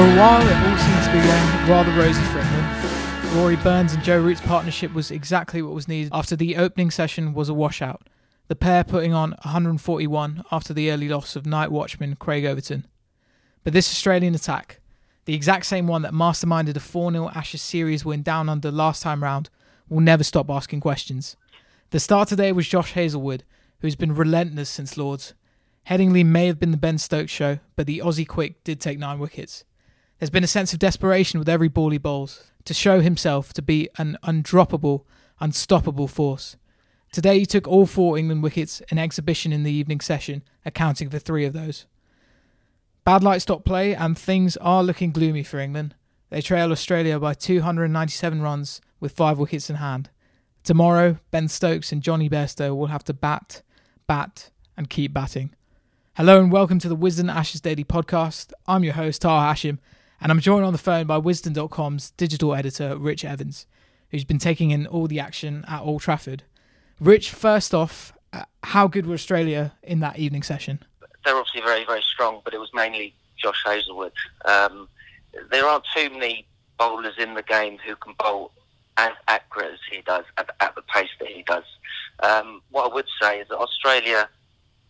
For a while, it all seemed to be going rather rosy for England. Rory Burns and Joe Root's partnership was exactly what was needed after the opening session was a washout, the pair putting on 141 after the early loss of night watchman Craig Overton. But this Australian attack, the exact same one that masterminded a 4 0 Ashes series win down under last time round, will never stop asking questions. The star today was Josh Hazlewood, who's been relentless since Lords. Headingley may have been the Ben Stokes show, but the Aussie quick did take nine wickets. There's been a sense of desperation with every ball he bowls to show himself to be an undroppable, unstoppable force. Today he took all four England wickets, an exhibition in the evening session, accounting for three of those. Bad light stopped play, and things are looking gloomy for England. They trail Australia by 297 runs with five wickets in hand. Tomorrow, Ben Stokes and Jonny Bairstow will have to bat, bat, and keep batting. Hello and welcome to the Wisden Ashes Daily podcast. I'm your host, Taha Hashim, and I'm joined on the phone by Wisden.com's digital editor, Rich Evans, who's been taking in all the action at Old Trafford. Rich, first off, uh, how good were Australia in that evening session? They're obviously very, very strong, but it was mainly Josh Hazlewood. Um, there aren't too many bowlers in the game who can bowl as accurate as he does at, at the pace that he does. Um, what I would say is that Australia,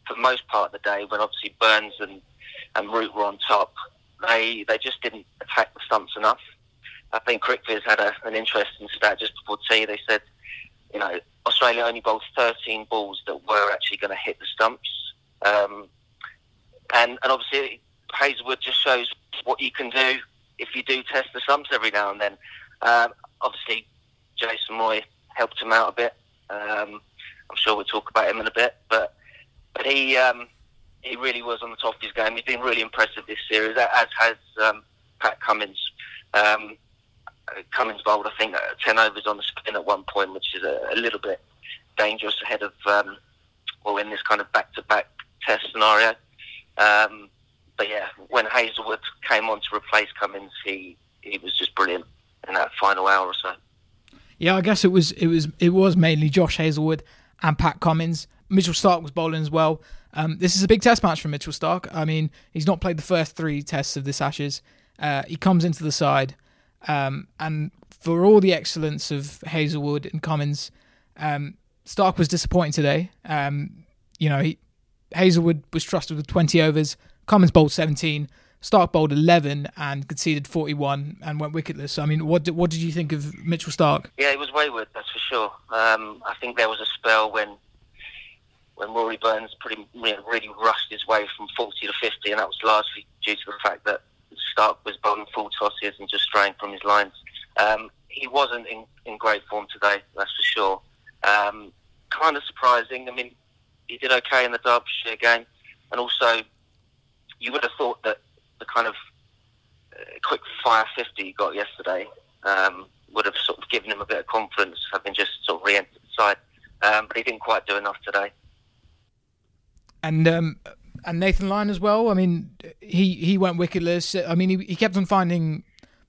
for most part of the day, when obviously Burns and, and Root were on top, they they just didn't attack the stumps enough. I think CricViz had a, an interesting stat just before tea. They said, you know, Australia only bowled 13 balls that were actually going to hit the stumps. Um, and, and obviously, Hazlewood just shows what you can do if you do test the stumps every now and then. Um, obviously, Jason Roy helped him out a bit. Um, I'm sure we'll talk about him in a bit, but but he um, he really was on the top of his game. He's been really impressive this series, as has um, Pat Cummins. Um, Cummins bowled, I think, uh, 10 overs on the spin at one point, which is a, a little bit dangerous ahead of, um, well, in this kind of back to back test scenario. Um, but yeah, when Hazlewood came on to replace Cummins, he, he was just brilliant in that final hour or so. Yeah, I guess it was it was it was mainly Josh Hazlewood and Pat Cummins. Mitchell Starc was bowling as well. Um, this is a big test match for Mitchell Starc. I mean, he's not played the first three tests of this Ashes. Uh, he comes into the side, um, and for all the excellence of Hazlewood and Cummins, um, Starc was disappointing today. Um, you know, he, Hazlewood was trusted with 20 overs. Cummins bowled 17. Starc bowled 11 and conceded 41 and went wicketless. I mean, what did, what did you think of Mitchell Starc? Yeah, he was wayward, that's for sure. Um, I think there was a spell when when Rory Burns pretty really rushed his way from 40 to 50, and that was largely due to the fact that Starc was bowling full tosses and just straying from his lines. Um, he wasn't in, in great form today, that's for sure. Um, kind of surprising. I mean, he did okay in the Derbyshire game, and also you would have thought that the kind of uh, quick fire 50 he got yesterday um, would have sort of given him a bit of confidence, having just sort of re-entered the side. Um, but he didn't quite do enough today and um, and Nathan Lyon as well. I mean, he he went wicketless. I mean, he he kept on finding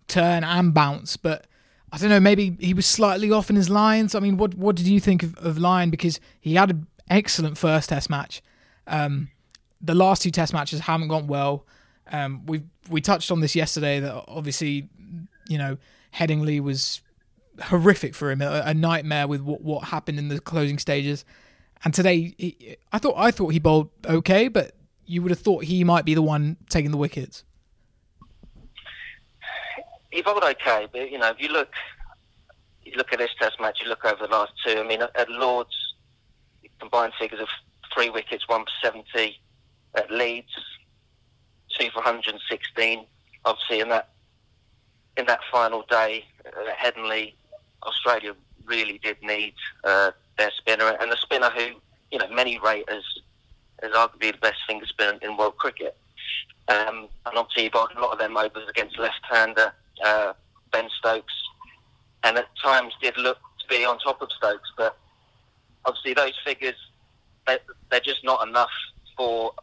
turn and bounce, but I don't know. Maybe he was slightly off in his lines. I mean, what what did you think of, of Lyon? Because he had an excellent first Test match. Um, the last two Test matches haven't gone well. Um, we we touched on this yesterday. That obviously, you know, Headingley was horrific for him, a, a nightmare with what what happened in the closing stages. And today, he, I thought I thought he bowled okay, but you would have thought he might be the one taking the wickets. He bowled okay, but you know, if you look, you look at this Test match, you look over the last two. I mean, at Lords, combined figures of three wickets, one for seventy. At Leeds, two for 116. Obviously, in that in that final day at Headingley, Australia really did need uh, their spinner, and the spinner who you know many rate as as arguably the best finger spinner in world cricket. Um, and obviously, he bowled a lot of them overs against left-hander uh, Ben Stokes, and at times did look to be on top of Stokes, but obviously those figures they, they're just not enough for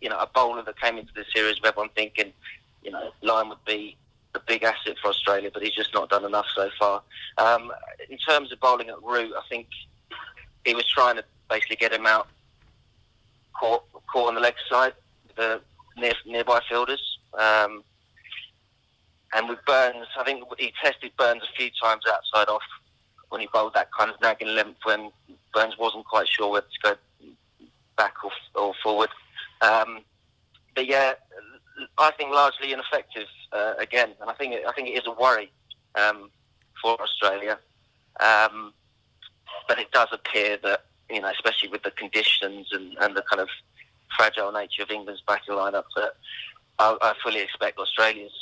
you know a bowler that came into the series with everyone thinking you know Lyon would be a big asset for Australia, but he's just not done enough so far. Um, in terms of bowling at Root, I think he was trying to basically get him out caught, caught on the leg side, the near, nearby fielders. Um, and with Burns, I think he tested Burns a few times outside off when he bowled that kind of nagging length when Burns wasn't quite sure whether to go back or, or forward. Um, but yeah, I think largely ineffective uh, again, and I think it, I think it is a worry um, for Australia. Um, but it does appear that you know, especially with the conditions and, and the kind of fragile nature of England's batting lineup, that I, I fully expect Australia's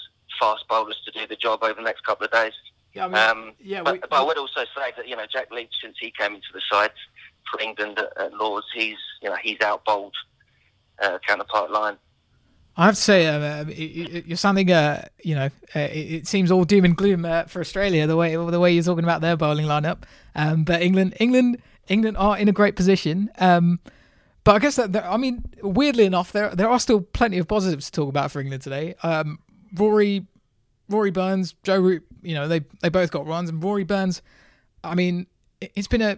fast bowlers to do the job over the next couple of days. Yeah, I mean, Um, yeah, but, we- but I would also say that you know Jack Leach, since he came into the side for England at, at Lords, he's you know he's out bowled uh, counterpart Lyon. I have to say, uh, um, y- you're sounding, uh, you know, uh, it, seems all doom and gloom uh, for Australia the way the way you're talking about their bowling lineup. Um, but England, England, England are in a great position. Um, but I guess that I mean, weirdly enough, there there are still plenty of positives to talk about for England today. Um, Rory, Rory Burns, Joe Root, you know, they they both got runs, and Rory Burns, I mean, it- it's been a uh,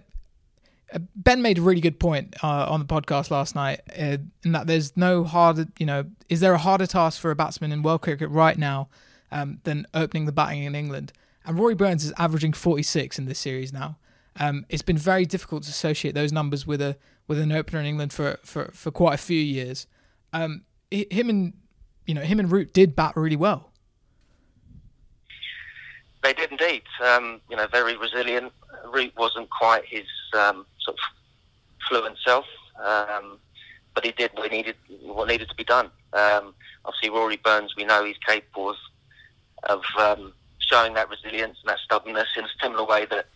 Ben made a really good point uh, on the podcast last night, uh, in that there's no harder, you know, is there a harder task for a batsman in world cricket right now um, than opening the batting in England? And Rory Burns is averaging 46 in this series now. Um, it's been very difficult to associate those numbers with a with an opener in England for for, for quite a few years. Um, him and you know him and Root did bat really well. They did indeed. Um, you know, very resilient. Root wasn't quite his um, sort of fluent self, um, but he did what needed what needed to be done. Um, obviously, Rory Burns, we know he's capable of of um, showing that resilience and that stubbornness in a similar way that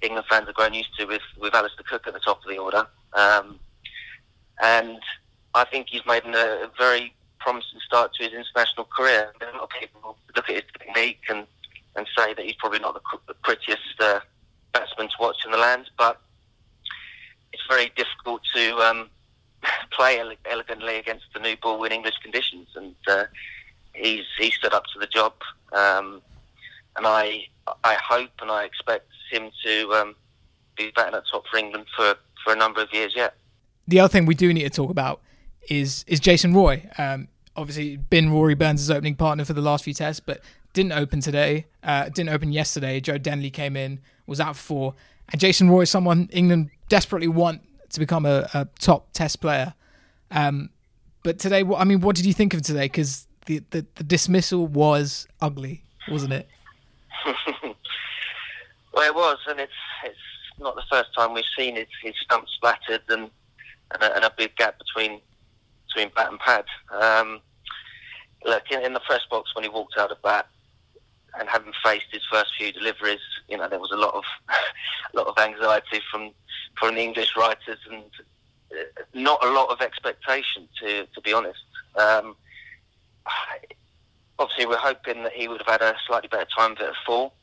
England fans have grown used to with with Alistair Cook at the top of the order. Um, and I think he's made a very promising start to his international career. A lot of people look at his technique and and say that he's probably not the, the prettiest uh, batsman to watch in the land, but it's very difficult to um, play ele- elegantly against the new ball in English conditions, and uh, he's he stood up to the job. Um, and I I hope and I expect him to um, be batting at top for England for, for a number of years yet. the other thing we do need to talk about is is Jason Roy. Um, obviously, been Rory Burns' opening partner for the last few tests, but didn't open today. Uh, didn't open yesterday. Joe Denley came in, was out for and Jason Roy is someone England desperately want to become a, a top Test player. Um, but today, I mean, what did you think of today? Because the, the the dismissal was ugly, wasn't it? Well, it was, and it's it's not the first time we've seen his, his stump splattered and and a, and a big gap between between bat and pad. Um, look, in, in the press box when he walked out of bat and having faced his first few deliveries, you know, there was a lot of a lot of anxiety from from the English writers and uh, not a lot of expectation, to to be honest. Um, obviously, we're hoping that he would have had a slightly better time of it at full.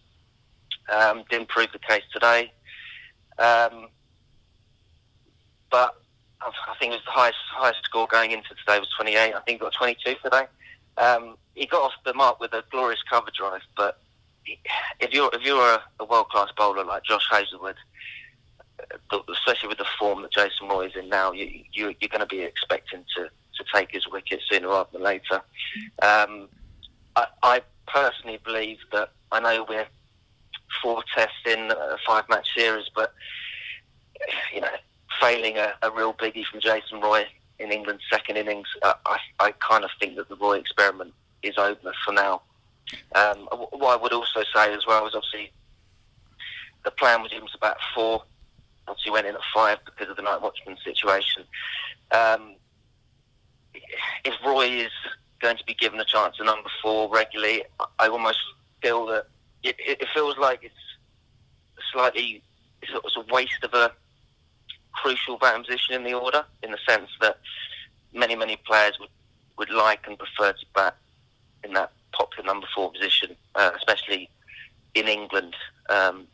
Um, didn't prove the case today. Um, but I think it was the highest highest score going into today was 28. I think got 22 today. Um, he got off the mark with a glorious cover drive, but if you're if you're a, a world class bowler like Josh Hazlewood, uh, especially with the form that Jason Roy is in now, you, you you're going to be expecting to to take his wicket sooner rather than later. Um, I, I personally believe that I know we're four tests in a five match series, but you know, failing a, a real biggie from Jason Roy in England's second innings, uh, I, I kind of think that the Roy experiment is over for now. Um, what I would also say as well is obviously the plan was him to bat four. Obviously went in at five because of the night watchman situation. Um, if Roy is going to be given a chance at number four regularly, I- almost feel that it, it feels like it's slightly it's a waste of a crucial batting position in the order, in the sense that many many players would would like and prefer to bat in that popular number four position, uh, especially in England, um,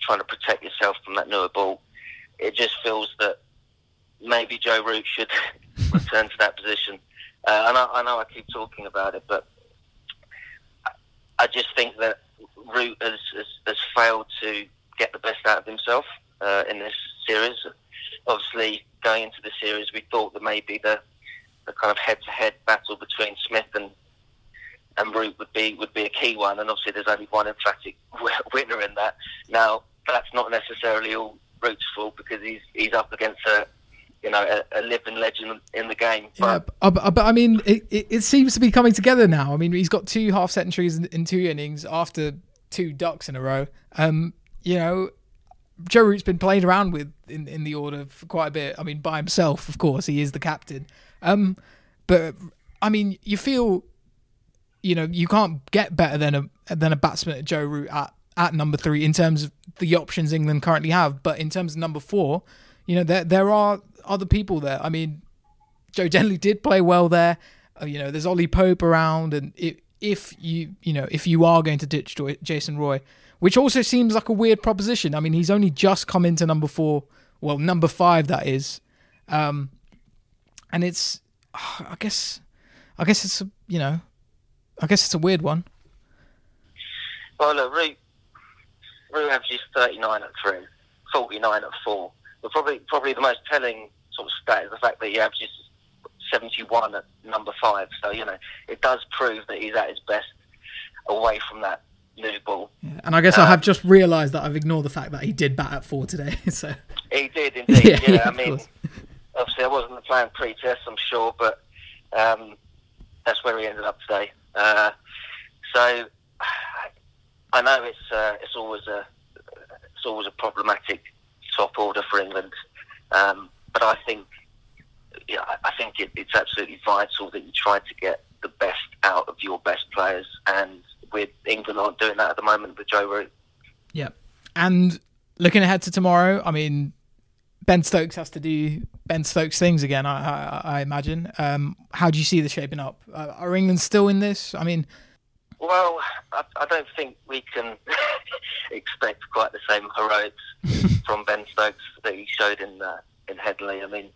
trying to protect yourself from that newer ball. It just feels that maybe Joe Root should return to that position. Uh, and I, I, know I keep talking about it, but I just think that Root has, has, has failed to get the best out of himself uh, in this series. Obviously, going into the series, we thought that maybe the, the kind of head-to-head battle between Smith and and Root would be would be a key one. And obviously, there's only one emphatic winner in that. Now, that's not necessarily all Root's fault because he's he's up against a you know a, a living legend in the game. But, yeah, but, but I mean, it, it, it, seems to be coming together now. I mean, he's got two half centuries in, in two innings after two ducks in a row. Um, you know, Joe Root's been played around with in, in the order for quite a bit. I mean, by himself, of course, he is the captain. Um, but I mean, you feel you know you can't get better than a than a batsman at Joe Root at at number three in terms of the options England currently have. But in terms of number four, you know there there are other people there. I mean, Joe Denley did play well there. Uh, you know, there's Ollie Pope around, and if you you know if you are going to ditch Jason Roy, which also seems like a weird proposition. I mean, he's only just come into number four, well, number five that is, um, and it's I guess I guess it's a, you know I guess it's a weird one. Well, look, Root, Root averages 39 at three, 49 at four. But probably, probably the most telling sort of stat is the fact that he averages 71 at number five. So, you know, it does prove that he's at his best away from that new ball. Yeah, and I guess um, I have just realised that I've ignored the fact that he did bat at four today. So He did indeed, yeah. yeah, yeah I mean, obviously I wasn't playing pre-test, I'm sure, but um, that's where he ended up today. Uh, so I know it's uh, it's always a it's always a problematic top order for England, um, but I think yeah, I think it, it's absolutely vital that you try to get the best out of your best players, and with England aren't doing that at the moment with Joe Root. Yeah, and looking ahead to tomorrow, I mean, Ben Stokes has to do Ben Stokes things again. I, I, I imagine. Um, how do you see the shaping up? Uh, are England still in this? I mean, well, I, I don't think we can expect quite the same heroics from Ben Stokes that he showed in uh, in Headingley. I mean,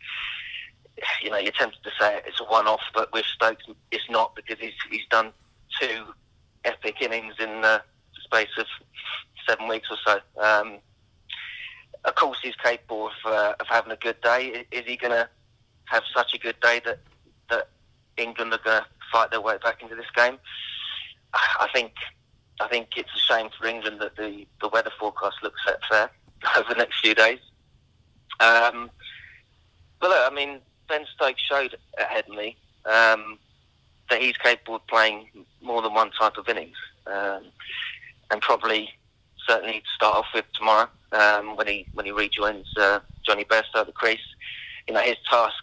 you know, you're tempted to say it's a one-off, but with Stokes, it's not because he's he's done two epic innings in the space of seven weeks or so. Um, of course, he's capable of, uh, of having a good day. Is he going to have such a good day that that England are going to fight their way back into this game? I think I think it's a shame for England that the, the weather forecast looks set fair over the next few days. Um, but look, I mean, Ben Stokes showed at Headingley um, that he's capable of playing more than one type of innings, um, and probably certainly to start off with tomorrow um, when he when he rejoins uh, Jonny Bairstow at the crease. You know, his task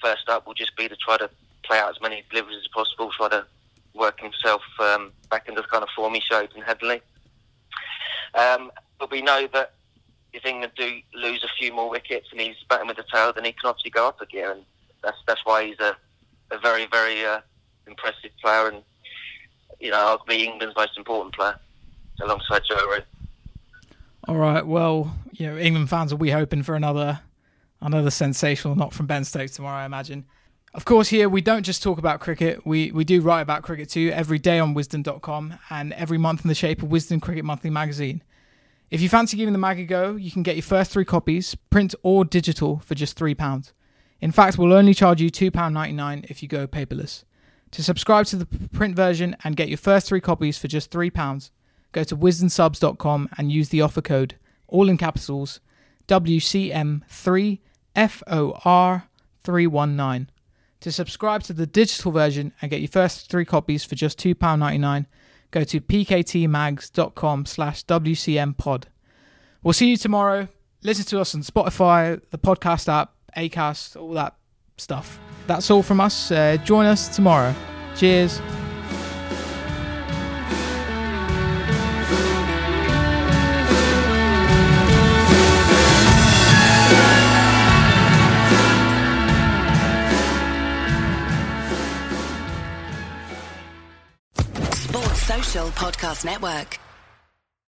first up will just be to try to play out as many deliveries as possible, try to work himself um, back into the kind of form he showed in Headley. Um, but we know that if England do lose a few more wickets and he's batting with the tail, then he can obviously go up a gear, and that's that's why he's a, a very very uh, impressive player, and you know, arguably England's most important player alongside Joe Root. All right. Well, you know, England fans will be hoping for another another sensational knock from Ben Stokes tomorrow, I imagine. Of course, here we don't just talk about cricket. We we do write about cricket too every day on Wisden.com and every month in the shape of Wisden Cricket Monthly magazine. If you fancy giving the mag a go, you can get your first three copies, print or digital, for just £3. In fact, we'll only charge you £2.99 if you go paperless. To subscribe to the print version and get your first three copies for just £3, go to wisdensubs.com and use the offer code, all in capitals, WCM3FOR319. To subscribe to the digital version and get your first three copies for just £2.99, go to pktmags.com slash WCMpod. We'll see you tomorrow. Listen to us on Spotify, the podcast app, Acast, all that stuff that's all from us. Uh, join us tomorrow. Cheers. Sports Social Podcast Network.